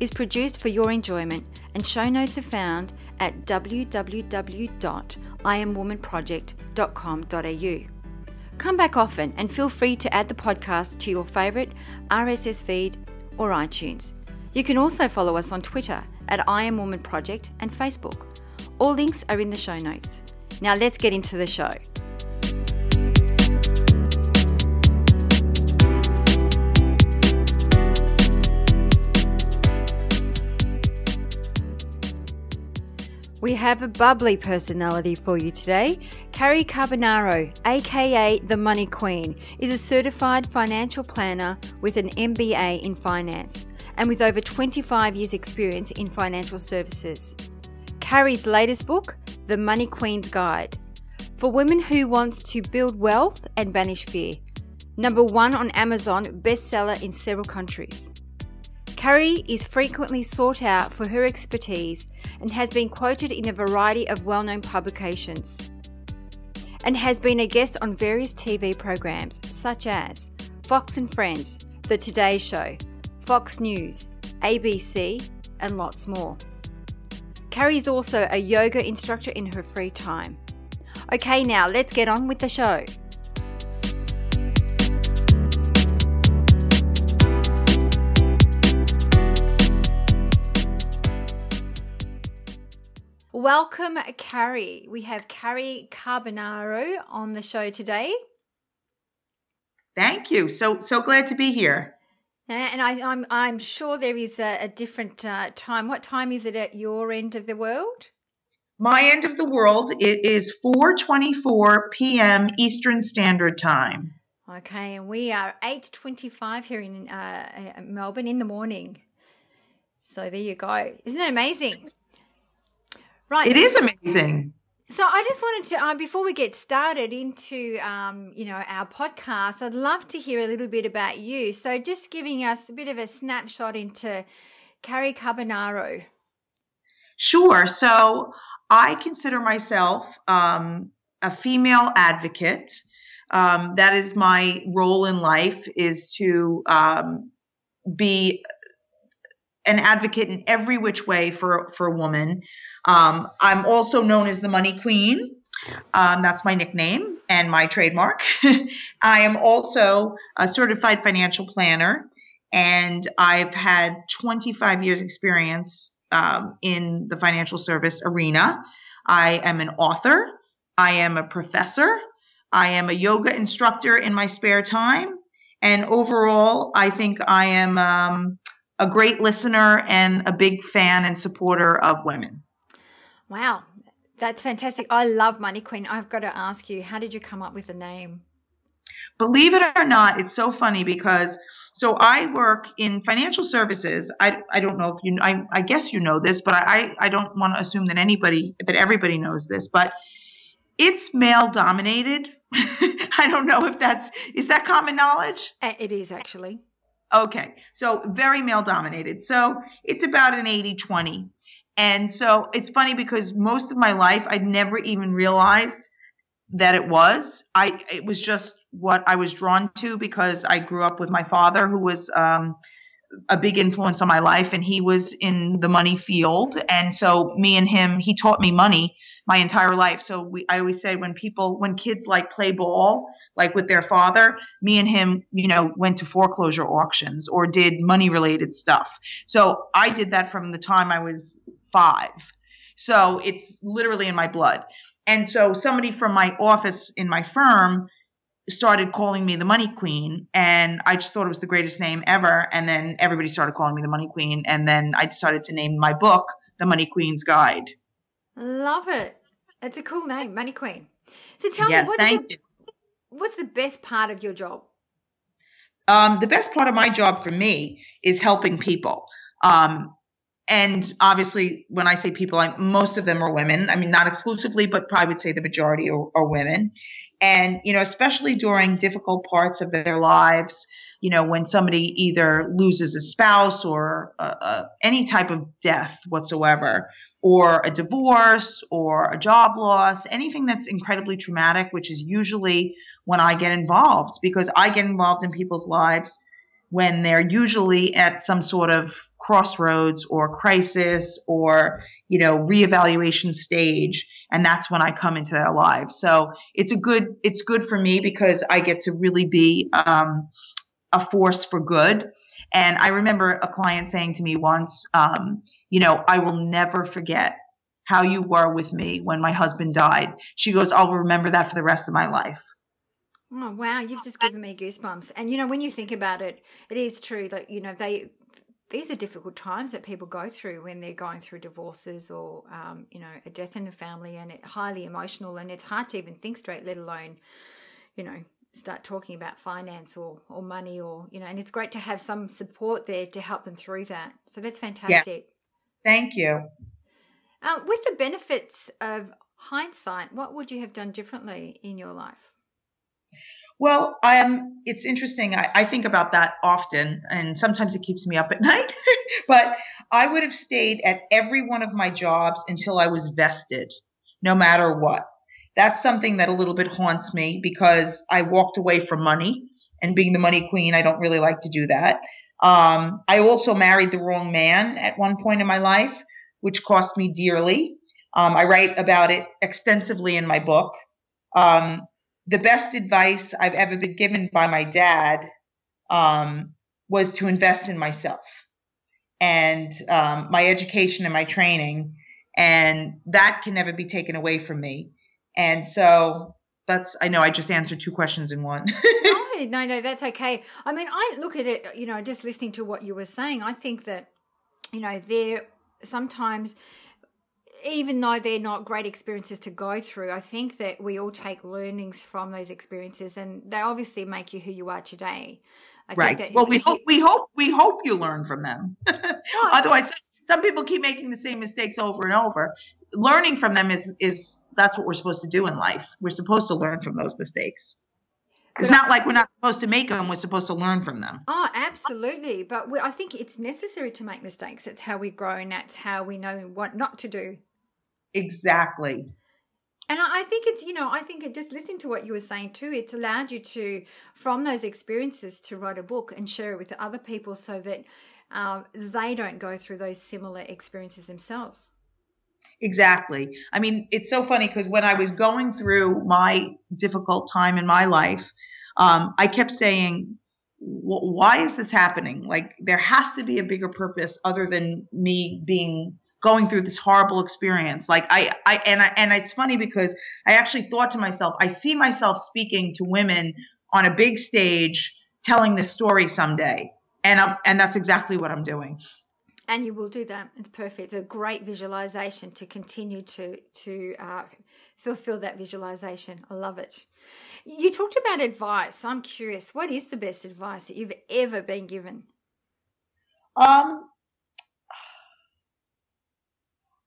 is produced for your enjoyment, and show notes are found at www.iamwomanproject.com.au. Come back often and feel free to add the podcast to your favourite RSS feed or iTunes. You can also follow us on Twitter at I Am Woman Project and Facebook. All links are in the show notes. Now let's get into the show. We have a bubbly personality for you today. Cary Carbonaro, aka the Money Queen, is a certified financial planner with an MBA in finance and with over 25 years' experience in financial services. Cary's latest book, The Money Queen's Guide, for women who want to build wealth and banish fear. Number one on Amazon, bestseller in several countries. Cary is frequently sought out for her expertise and has been quoted in a variety of well known publications, and has been a guest on various TV programs such as Fox and Friends, The Today Show, Fox News, ABC, and lots more. Cary is also a yoga instructor in her free time. Okay, now let's get on with the show. Welcome, Cary. We have Cary Carbonaro on the show today. Thank you. So so glad to be here. And I, am I'm, I'm sure there is a, a different uh, time. What time is it at your end of the world? My end of the world it is 4:24 p.m. Eastern Standard Time. Okay, and we are 8:25 here in uh, Melbourne in the morning. So there you go. Isn't it amazing? Right. It is amazing. So I just wanted to, uh, before we get started into, um, you know, our podcast, I'd love to hear a little bit about you. So just giving us a bit of a snapshot into Cary Carbonaro. Sure. So I consider myself um, a female advocate. Um, that is my role in life is to um, be an advocate in every which way for for a woman. Um, I'm also known as the Money Queen. Um, that's my nickname and my trademark. I am also a certified financial planner, and I've had 25 years' experience um, in the financial service arena. I am an author. I am a professor. I am a yoga instructor in my spare time. And overall, I think I am um, a great listener and a big fan and supporter of women. Wow, that's fantastic. I love Money Queen. I've got to ask you, how did you come up with the name? Believe it or not, it's so funny because so I work in financial services. I, I don't know if you I, I guess you know this, but I, I don't want to assume that anybody that everybody knows this, but it's male dominated. I don't know if that's is that common knowledge? Uh, it is actually. Okay. So very male dominated. So it's about an 80 20. And so it's funny because most of my life I'd never even realized that it was. I it was just what I was drawn to because I grew up with my father who was um, a big influence on my life and he was in the money field and so me and him he taught me money my entire life so we i always say when people when kids like play ball like with their father me and him you know went to foreclosure auctions or did money related stuff so i did that from the time i was five. So it's literally in my blood. And so somebody from my office in my firm started calling me the money queen and I just thought it was the greatest name ever and then everybody started calling me the money queen and then I decided to name my book The Money Queen's Guide. Love it. It's a cool name, Money Queen. So tell me what's the, what's the best part of your job? Um, the best part of my job for me is helping people. Um, and obviously, when I say people, I, most of them are women. I mean, not exclusively, but probably would say the majority are, are women. And, you know, especially during difficult parts of their lives, you know, when somebody either loses a spouse or uh, uh, any type of death whatsoever, or a divorce or a job loss, anything that's incredibly traumatic, which is usually when I get involved because I get involved in people's lives when they're usually at some sort of crossroads or crisis or you know reevaluation stage and that's when i come into their lives. So it's a good it's good for me because i get to really be um, a force for good. And i remember a client saying to me once um, you know i will never forget how you were with me when my husband died. She goes i'll remember that for the rest of my life. Oh wow, you've just given me goosebumps. And you know, when you think about it, it is true that you know they these are difficult times that people go through when they're going through divorces or um, you know a death in the family, and it's highly emotional, and it's hard to even think straight, let alone you know start talking about finance or or money or you know. And it's great to have some support there to help them through that. So that's fantastic. Yes. Thank you. Uh, with the benefits of hindsight, what would you have done differently in your life? Well, um, it's interesting. I, I think about that often, and sometimes it keeps me up at night. but I would have stayed at every one of my jobs until I was vested, no matter what. That's something that a little bit haunts me because I walked away from money, and being the money queen, I don't really like to do that. Um, I also married the wrong man at one point in my life, which cost me dearly. Um, I write about it extensively in my book. Um, the best advice I've ever been given by my dad um, was to invest in myself and um, my education and my training, and that can never be taken away from me. And so that's I know I just answered two questions in one. no, no, no, that's okay. I mean, I look at it, you know, just listening to what you were saying. I think that you know there sometimes even though they're not great experiences to go through, I think that we all take learnings from those experiences, and they obviously make you who you are today. I right. well, we hope we hope we hope you learn from them. Otherwise, some people keep making the same mistakes over and over. Learning from them is is that's what we're supposed to do in life. We're supposed to learn from those mistakes. It's not like we're not supposed to make them. We're supposed to learn from them. Oh, absolutely. But we, I think it's necessary to make mistakes. It's how we grow, and that's how we know what not to do. Exactly. And I think it's, you know, I think it just listening to what you were saying too, it's allowed you to, from those experiences, to write a book and share it with other people so that uh, they don't go through those similar experiences themselves. Exactly. I mean, it's so funny because when I was going through my difficult time in my life, um, I kept saying, why is this happening? Like, there has to be a bigger purpose other than me being going through this horrible experience. Like I, I, and I, and it's funny because I actually thought to myself, I see myself speaking to women on a big stage, telling this story someday, and I'm, and that's exactly what I'm doing. And you will do that. It's perfect. It's a great visualization to continue to to uh, fulfill that visualization. I love it. You talked about advice. I'm curious. What is the best advice that you've ever been given? Um,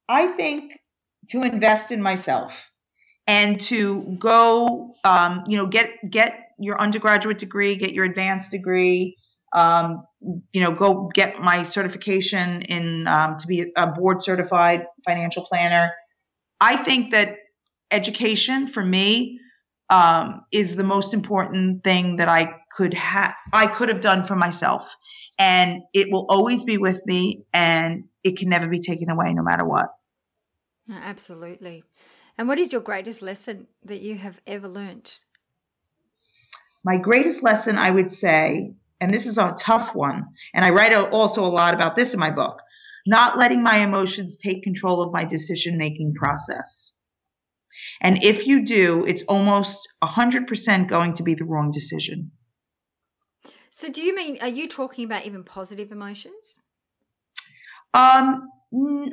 I think to invest in myself and to go, um, you know, get get your undergraduate degree, get your advanced degree, um, you know, go get my certification in um, to be a board certified financial planner. I think that education for me um, is the most important thing that I could have I could have done for myself, and it will always be with me, and it can never be taken away, no matter what. Absolutely. And what is your greatest lesson that you have ever learned? My greatest lesson, I would say, and this is a tough one, and I write also a lot about this in my book not letting my emotions take control of my decision making process. And if you do, it's almost 100% going to be the wrong decision. So, do you mean, are you talking about even positive emotions? Um,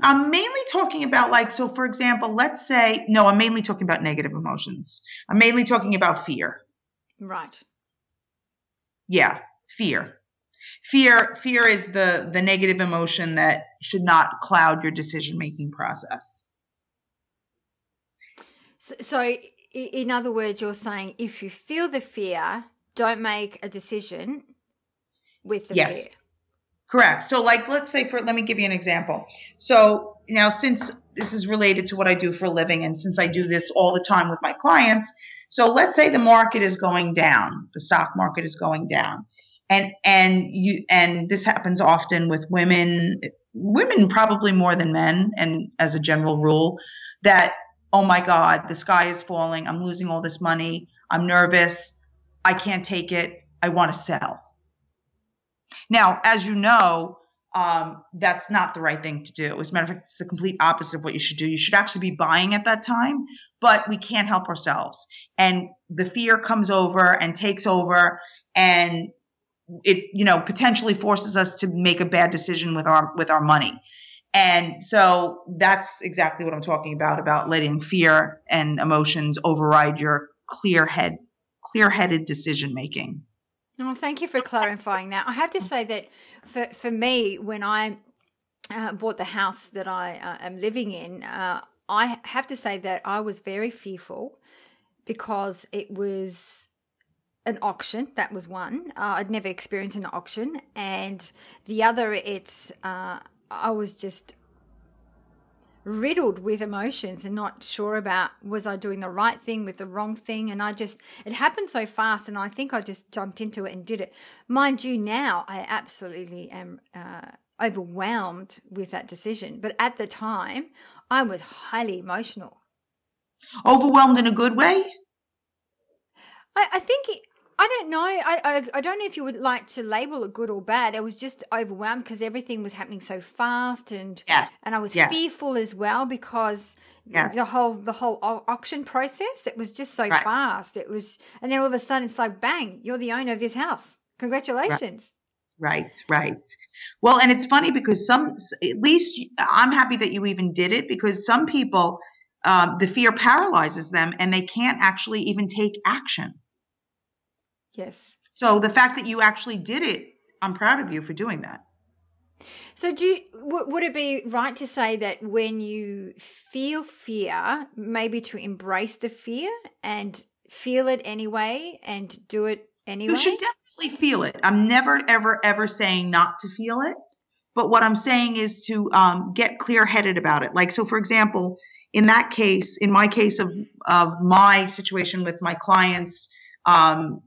I'm mainly talking about like, so for example, let's say, no, I'm mainly talking about negative emotions. I'm mainly talking about fear. Right. Yeah, fear. fear fear is the the negative emotion that should not cloud your decision making process so, so in other words you're saying if you feel the fear don't make a decision with the yes. fear. Correct. So like let's say for let me give you an example. So now since this is related to what i do for a living and since i do this all the time with my clients so let's say the market is going down the stock market is going down and and you and this happens often with women women probably more than men and as a general rule that oh my god the sky is falling i'm losing all this money i'm nervous i can't take it i want to sell now as you know um, that's not the right thing to do. As a matter of fact, it's the complete opposite of what you should do. You should actually be buying at that time, but we can't help ourselves. And the fear comes over and takes over, and it you know potentially forces us to make a bad decision with our with our money. And so that's exactly what i'm talking about about letting fear and emotions override your clear head clear headed decision making well, thank you for clarifying that. I have to say that for for me when i uh, bought the house that i uh, am living in uh, i have to say that i was very fearful because it was an auction. That was one. Uh, I'd never experienced an auction, and the other, it's uh, I was just riddled with emotions and not sure about was I doing the right thing with the wrong thing, and I just it happened so fast, and I think I just jumped into it and did it. Mind you, now I absolutely am. Uh, overwhelmed with that decision but at the time i was highly emotional overwhelmed in a good way I, I think it, I don't know. I, I, I don't know if you would like to label it good or bad. I was just overwhelmed because everything was happening so fast, and yes. and I was yes. fearful as well because yes. the whole the whole auction process it was just so right. fast. It was, and then all of a sudden it's like bang, you're the owner of this house. Congratulations. Right. Right, right. Well, and it's funny because some, at least I'm happy that you even did it because some people, um, the fear paralyzes them and they can't actually even take action. Yes. So the fact that you actually did it, I'm proud of you for doing that. So, do you, would it be right to say that when you feel fear, maybe to embrace the fear and feel it anyway and do it anyway? You should definitely feel it. I'm never, ever, ever saying not to feel it, but what I'm saying is to um, get clear-headed about it. Like, so for example, in that case, in my case of of my situation with my clients, um,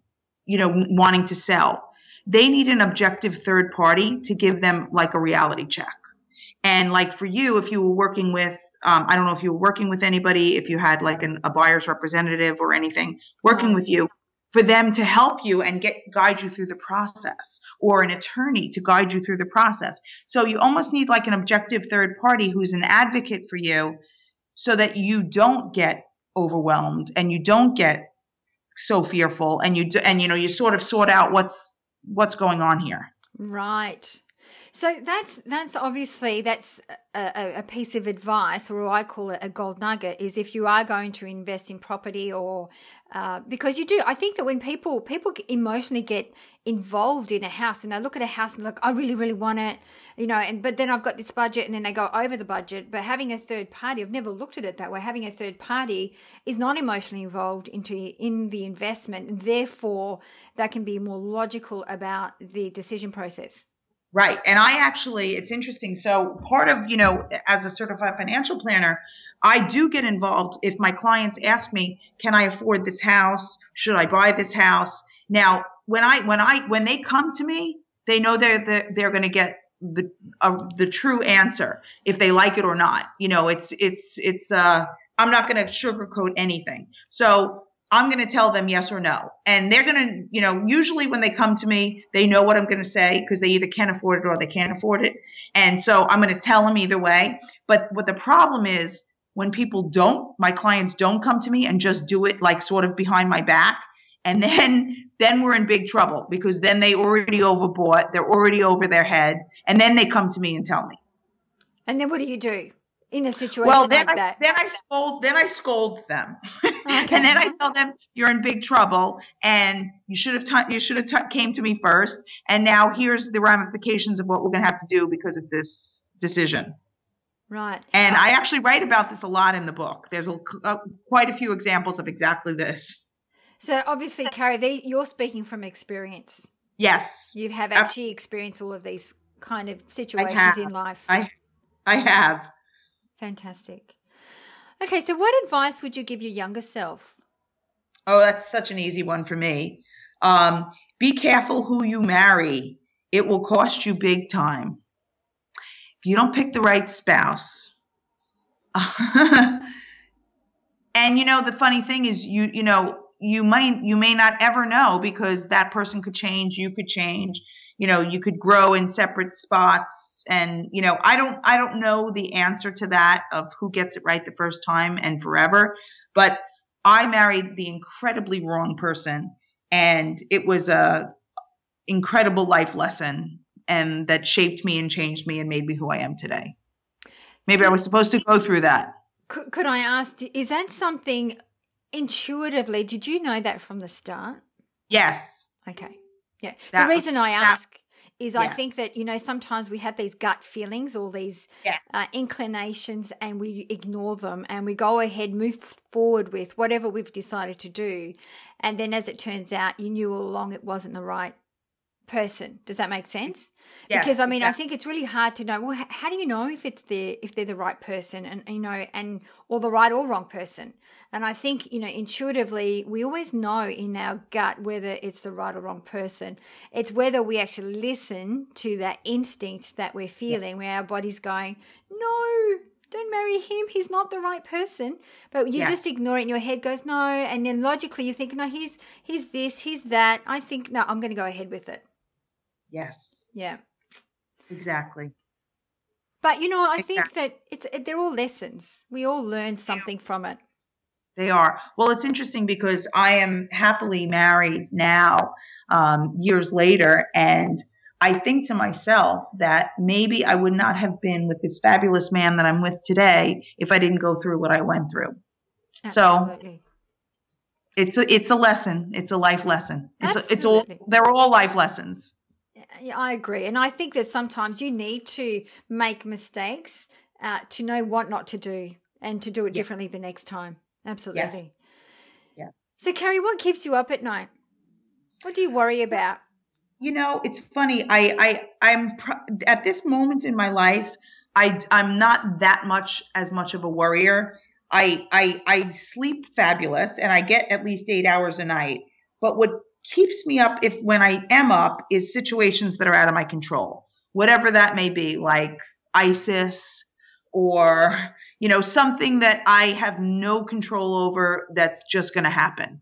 you know, wanting to sell. They need an objective third party to give them like a reality check. And like for you, if you were working with, um, I don't know if you were working with anybody, if you had like an, a buyer's representative or anything working with you, for them to help you and get guide you through the process, or an attorney to guide you through the process. So you almost need like an objective third party who's an advocate for you, so that you don't get overwhelmed and you don't get so fearful and you and you know you sort of sort out what's what's going on here. Right so that's that's obviously that's a, a, piece of advice, or I call it a gold nugget, is if you are going to invest in property, or uh, because you do, I think that when people people emotionally get involved in a house and they look at a house and look, I really really want it, you know, and but then I've got this budget, and then they go over the budget. But having a third party, I've never looked at it that way. Having a third party is not emotionally involved into in the investment, therefore that can be more logical about the decision process. Right. And I actually, it's interesting. So, part of, you know, as a certified financial planner, I do get involved if my clients ask me, can I afford this house? Should I buy this house? Now, when I, when I, when they come to me, they know they're, they're, they're going to get the, uh, the true answer if they like it or not. You know, it's, it's, it's, uh, I'm not going to sugarcoat anything. So I'm going to tell them yes or no. And they're going to, you know, usually when they come to me, they know what I'm going to say because they either can't afford it or they can't afford it. And so I'm going to tell them either way. But what the problem is when people don't, my clients don't come to me and just do it like sort of behind my back. And then, then we're in big trouble because then they already overbought. They're already over their head. And then they come to me and tell me. And then what do you do? In a situation well, then like I, that? Then I scold. Then I scold them, Okay. and then I tell them you're in big trouble, and you should have t- you should have t- came to me first, and now here's the ramifications of what we're going to have to do because of this decision. right. And I actually write about this a lot in the book. There's a, uh, quite a few examples of exactly this. So obviously, Cary, they, you're speaking from experience. Yes, You have actually experienced all of these kind of situations in life. I I have. Fantastic. Okay, so what advice would you give your younger self? Oh, that's such an easy one for me. Um, be careful who you marry. It will cost you big time. If you don't pick the right spouse. and you know the funny thing is you you know you might you may not ever know because that person could change, you could change. You know, you could grow in separate spots and you know, I don't I don't know the answer to that of who gets it right the first time and forever, but I married the incredibly wrong person and it was a incredible life lesson and that shaped me and changed me and made me who I am today. Maybe I was supposed to go through that. Could, could I ask, is that something intuitively? Did you know that from the start? Yes. Okay. Yeah. That the reason I ask is I Yes. think that, you know, sometimes we have these gut feelings or these Yeah. uh, inclinations and we ignore them and we go ahead, move forward with whatever we've decided to do. And then as it turns out, you knew all along it wasn't the right person. Does that make sense? Yes, because I mean, I think it's really hard to know. Well, how do you know if it's the if they're the right person, and you know, and or the right or wrong person? And I think you know, intuitively, we always know in our gut whether it's the right or wrong person. It's whether we actually listen to that instinct that we're feeling, where our body's going, "No, don't marry him. He's not the right person." But you Yes. just ignore it, and your head goes, "No," and then logically you think, "No, he's he's this, he's that." I think, no, I'm going to go ahead with it. Yes. Yeah. Exactly. But you know, I think that it's it- they're all lessons. We all learn something from it. They are. Well, it's interesting because I am happily married now, um, years later, and I think to myself that maybe I would not have been with this fabulous man that I'm with today if I didn't go through what I went through. Absolutely. So- It's a, it's a lesson. It's a life lesson. It's a, it's all they're all life lessons. Yeah, I agree, and I think that sometimes you need to make mistakes uh, to know what not to do and to do it Yeah. differently the next time. Absolutely. Yes. So, Cary, what keeps you up at night? What do you worry about? You know, it's funny. I I I'm pr- at this moment in my life, I I'm not that much as much of a worrier. I I I sleep fabulous and I get at least 8 hours a night. But what keeps me up if when I am up is situations that are out of my control. Whatever that may be, like ISIS or you know something that I have no control over that's just going to happen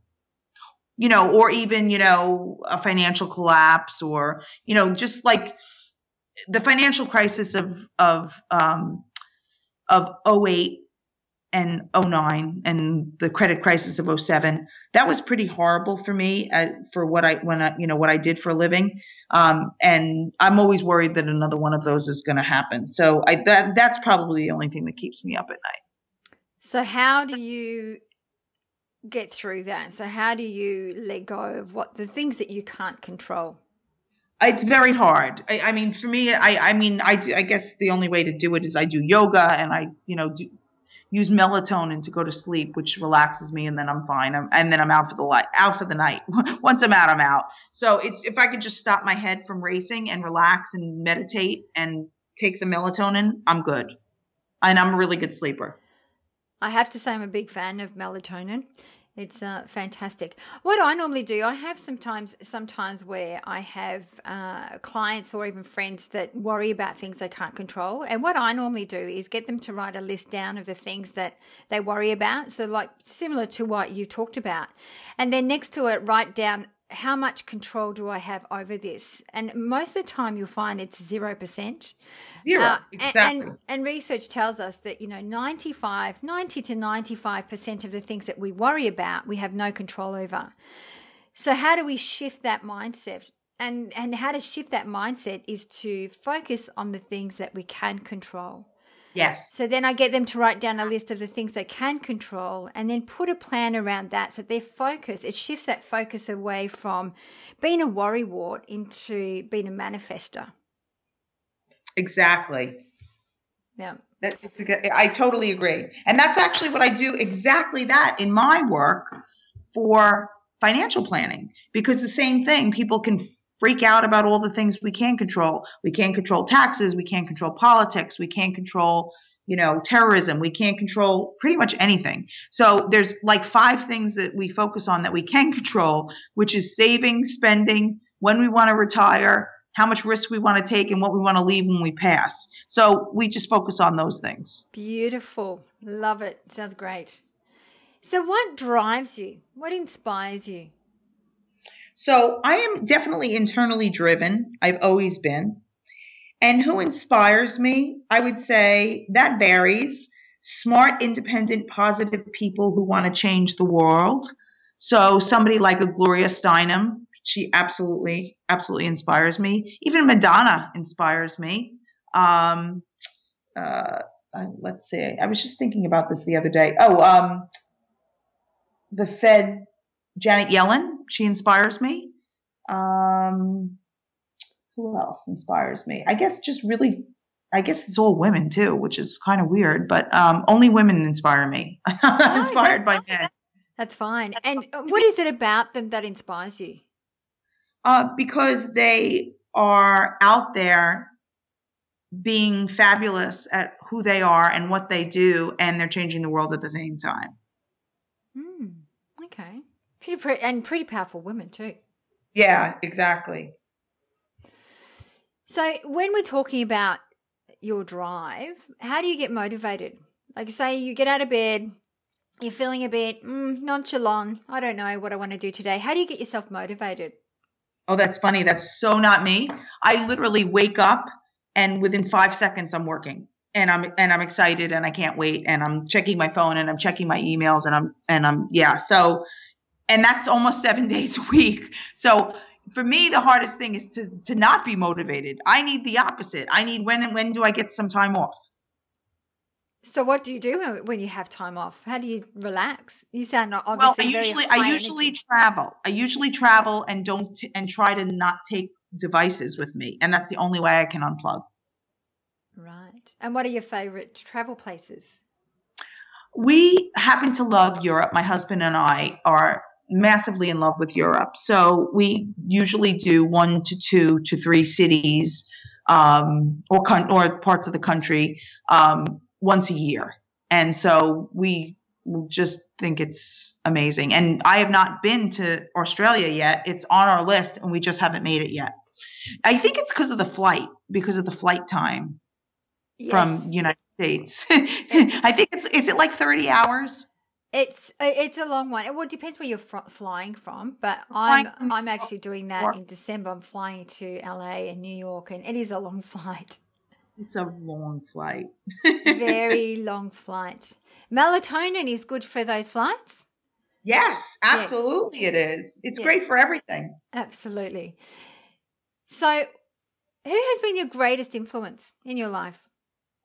you know, or even, you know, a financial collapse or, you know, just like the financial crisis of, of, um, of 08 and 09 and the credit crisis of 07. That was pretty horrible for me uh, for what I, when I, you know, what I did for a living. Um, and I'm always worried that another one of those is going to happen. So I, that, that's probably the only thing that keeps me up at night. So, how do you get through that? So, how do you let go of what the things that you can't control? It's very hard. I, I mean, for me, I, I mean, I, I guess the only way to do it is I do yoga and I, you know, do, use melatonin to go to sleep, which relaxes me, and then I'm fine. I'm, and then I'm out for the light, out for the night. Once I'm out, I'm out. So it's if I could just stop my head from racing and relax and meditate and take some melatonin, I'm good. And I'm a really good sleeper. I have to say, I'm a big fan of melatonin. It's uh, fantastic. What I normally do, I have sometimes, sometimes where I have uh, clients or even friends that worry about things they can't control, and what I normally do is get them to write a list down of the things that they worry about. So, like similar to what you talked about, and then next to it, write down how much control do I have over this. And most of the time, you'll find it's zero percent. Zero. Uh, exactly. And, and research tells us that, you know, 95, 90 to 95% of the things that we worry about, we have no control over. So how do we shift that mindset? And, and how to shift that mindset is to focus on the things that we can control. Yes. So then I get them to write down a list of the things they can control and then put a plan around that so their focus, it shifts that focus away from being a worrywart into being a manifester. Exactly. Yeah. That, it's a good, I totally agree. And that's actually what I do exactly that in my work for financial planning because the same thing, people can freak out about all the things we can't control. We can't control taxes, we can't control politics, we can't control, you know, terrorism, we can't control pretty much anything. So there's like five things that we focus on that we can control, which is saving, spending, when we want to retire, how much risk we want to take and what we want to leave when we pass. So we just focus on those things. Beautiful. Love it. Sounds great. So, what drives you? What inspires you? So, I am definitely internally driven. I've always been. And who inspires me? I would say that varies. Smart, independent, positive people who want to change the world. So, somebody like a Gloria Steinem, she absolutely, absolutely inspires me. Even Madonna inspires me. Um, uh, let's see. I was just thinking about this the other day. Oh, um, the Fed, Janet Yellen, she inspires me. Um, who else inspires me? I guess just really, I guess it's all women too, which is kind of weird, but um, only women inspire me. I'm inspired by men. That's fine. And uh, what is it about them that inspires you? Uh, because they are out there being fabulous at who they are and what they do, and they're changing the world at the same time. Mm, okay. Pretty, pretty, and pretty powerful women too. Yeah, exactly. So when we're talking about your drive, how do you get motivated? Like, say you get out of bed, you're feeling a bit mm, nonchalant. I don't know what I want to do today. How do you get yourself motivated? Oh, that's funny. That's so not me. I literally wake up and within five seconds I'm working and I'm and I'm excited and I can't wait and I'm checking my phone and I'm checking my emails and I'm and I'm yeah so and that's almost seven days a week. So for me the hardest thing is to to not be motivated. I need the opposite. I need when when do I get some time off? So what do you do when you have time off? How do you relax? You sound obviously well I usually I usually energy. travel. I usually travel and don't t- and try to not take devices with me. And that's the only way I can unplug. Right. And what are your favorite travel places? We happen to love Europe. My husband and I are massively in love with Europe. So we usually do one to two to three cities um, or, con- or parts of the country um, once a year. And so we just think it's amazing. And I have not been to Australia yet. It's on our list and we just haven't made it yet. I think it's because of the flight, because of the flight time yes. from United States. I think it's is it like 30 hours? It's it's a long one. Well, it depends where you're fr- flying from, but I'm I'm actually doing that in December. I'm flying to LA and New York, and it is a long flight. It's a long flight. Very long flight. Melatonin is good for those flights. Yes, absolutely, yes. it is. It's yes. great for everything. Absolutely. So, who has been your greatest influence in your life?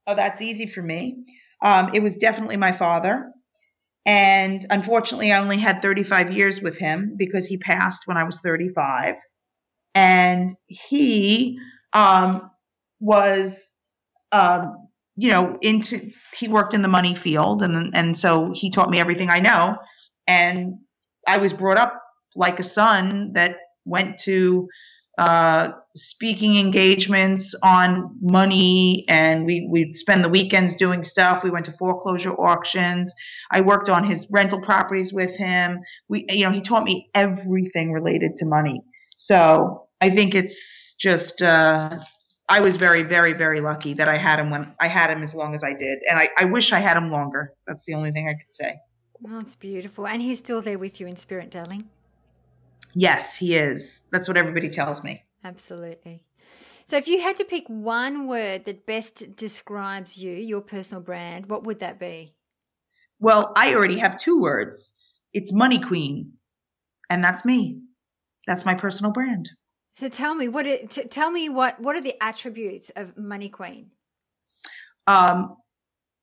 Oh, that's easy for me. Um, it was definitely my father. And unfortunately, I only had 35 years with him because he passed when I was 35. And he um, was, um, you know, into, he worked in the money field. And, and so he taught me everything I know. And I was brought up like a son that went to uh, speaking engagements on money and we we'd spend the weekends doing stuff. We went to foreclosure auctions. I worked on his rental properties with him. We you know he taught me everything related to money. So i think it's just uh, i was very very very lucky that i had him when i had him as long as i did. And i, I wish i had him longer. That's the only thing i could say. Well, that's beautiful. And he's still there with you in spirit darling Yes, he is. That's what everybody tells me. Absolutely. So, if you had to pick one word that best describes you, your personal brand, what would that be? Well, I already have two words. It's Money Queen, and that's me. That's my personal brand. So, tell me what it, t- tell me what what are the attributes of Money Queen? Um,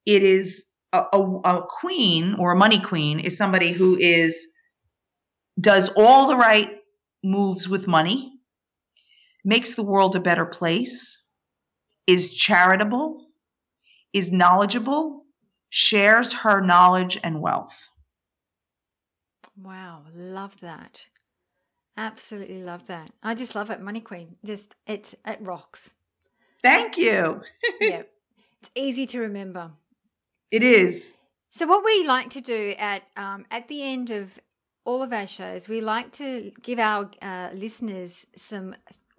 it is a, a, a queen or a money queen is somebody who is does all the right moves with money, makes the world a better place, is charitable, is knowledgeable, shares her knowledge and wealth. Wow, love that. Absolutely love that. I just love it, Money Queen. Just it's it rocks. Thank you. yeah. It's easy to remember. It is. So what we like to do at um, at the end of all of our shows, we like to give our uh, listeners some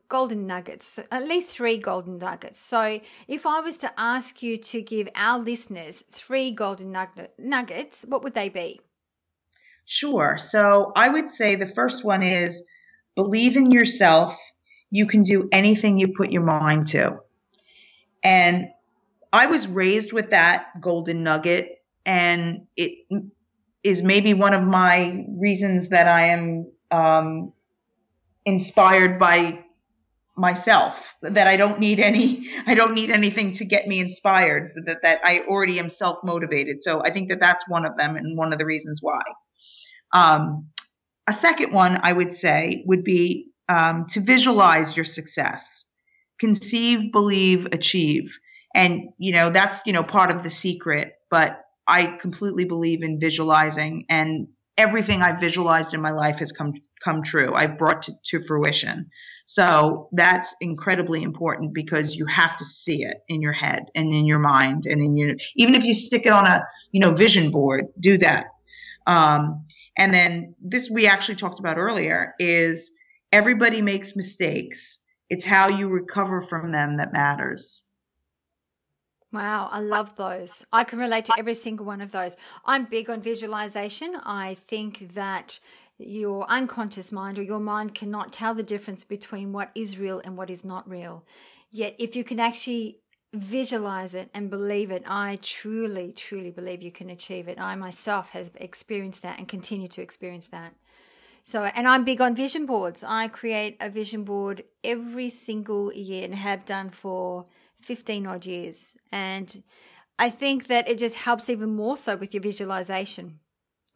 golden nuggets, at least three golden nuggets. So, if I was to ask you to give our listeners three golden nuggets, what would they be? Sure. So, I would say the first one is believe in yourself. You can do anything you put your mind to. And I was raised with that golden nugget, and it is maybe one of my reasons that I am um, inspired by myself that I don't need any I don't need anything to get me inspired that that I already am self motivated so I think that that's one of them and one of the reasons why. Um, a second one I would say would be um, to visualize your success. Conceive believe achieve. And you know that's you know part of the secret but I completely believe in visualizing and everything I've visualized in my life has come come true. I've brought to, to fruition. So that's incredibly important because you have to see it in your head and in your mind and in your even if you stick it on a you know vision board, do that. Um, and then this we actually talked about earlier is everybody makes mistakes. It's how you recover from them that matters. Wow, I love those. I can relate to every single one of those. I'm big on visualization. I think that your unconscious mind or your mind cannot tell the difference between what is real and what is not real. Yet, if you can actually visualize it and believe it, I truly, truly believe you can achieve it. I myself have experienced that and continue to experience that. So, and I'm big on vision boards. I create a vision board every single year and have done for 15 odd years. And I think that it just helps even more so with your visualization.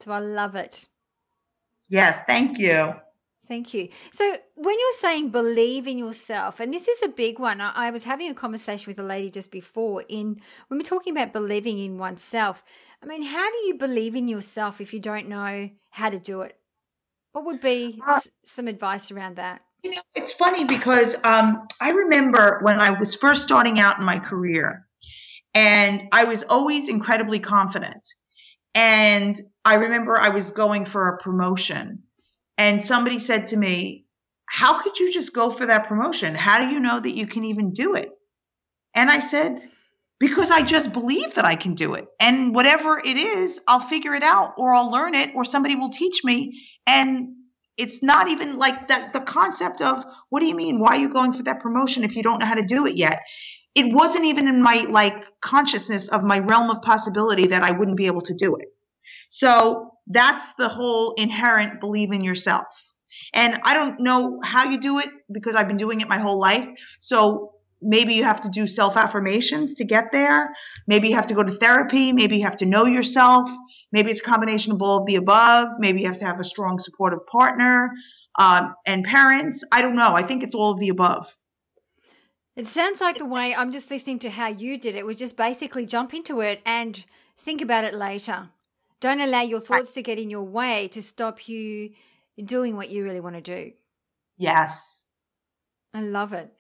So I love it. Yes, thank you. Thank you. So, when you're saying believe in yourself, and this is a big one, I, was having a conversation with a lady just before. In when we're talking about believing in oneself, I mean, how do you believe in yourself if you don't know how to do it? What would be uh, s- some advice around that? You know, it's funny because um, I remember when I was first starting out in my career, and I was always incredibly confident. And I remember I was going for a promotion, and somebody said to me, How could you just go for that promotion? How do you know that you can even do it? And I said, Because I just believe that I can do it. And whatever it is, I'll figure it out, or I'll learn it, or somebody will teach me. And it's not even like that the concept of what do you mean? Why are you going for that promotion if you don't know how to do it yet? It wasn't even in my like consciousness of my realm of possibility that i wouldn't be able to do it. So that's the whole inherent believe in yourself. And i don't know how you do it because i've been doing it my whole life. So maybe you have to do self affirmations to get there. Maybe you have to go to therapy. Maybe you have to know yourself Maybe it's a combination of all of the above. Maybe you have to have a strong supportive partner um, and parents. I don't know. I think it's all of the above. It sounds like the way I'm just listening to how you did it was just basically jump into it and think about it later. Don't allow your thoughts to get in your way to stop you doing what you really want to do. Yes. I love it.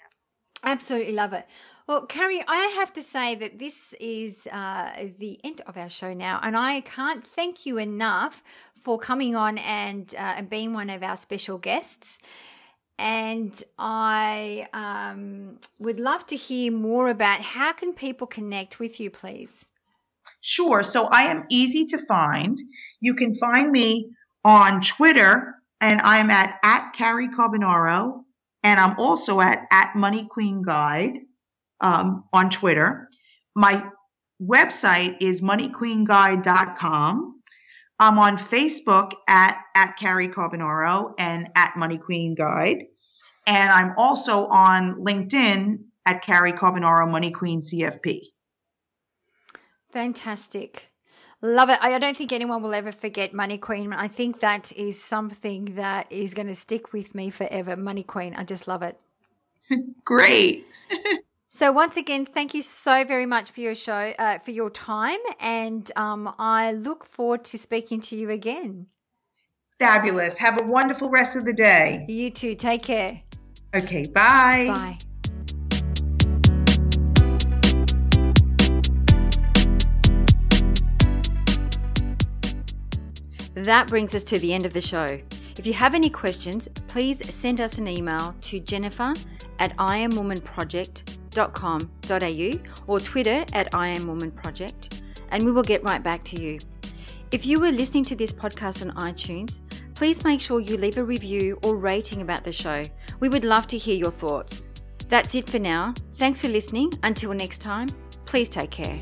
Absolutely love it. Well, Cary, I have to say that this is uh, the end of our show now, and I can't thank you enough for coming on and uh, and being one of our special guests. And I um, would love to hear more about how can people connect with you, please. Sure. So I am easy to find. You can find me on Twitter, and I'm at at Cary Carbonaro, and I'm also at at Money Queen Guide um, on Twitter. My website is moneyqueenguide.com. I'm on Facebook at, at Cary Carbonaro and at Money Queen Guide. And I'm also on LinkedIn at Cary Carbonaro Money Queen CFP. Fantastic. Love it. I don't think anyone will ever forget Money Queen. I think that is something that is going to stick with me forever. Money Queen. I just love it. Great. so once again, thank you so very much for your show, uh, for your time, and um, I look forward to speaking to you again. Fabulous. Have a wonderful rest of the day. You too. Take care. Okay. Bye. Bye. That brings us to the end of the show. If you have any questions, please send us an email to jennifer at iamwomanproject.com.au or Twitter at iamwomanproject, and we will get right back to you. If you were listening to this podcast on iTunes, please make sure you leave a review or rating about the show. We would love to hear your thoughts. That's it for now. Thanks for listening. Until next time, please take care.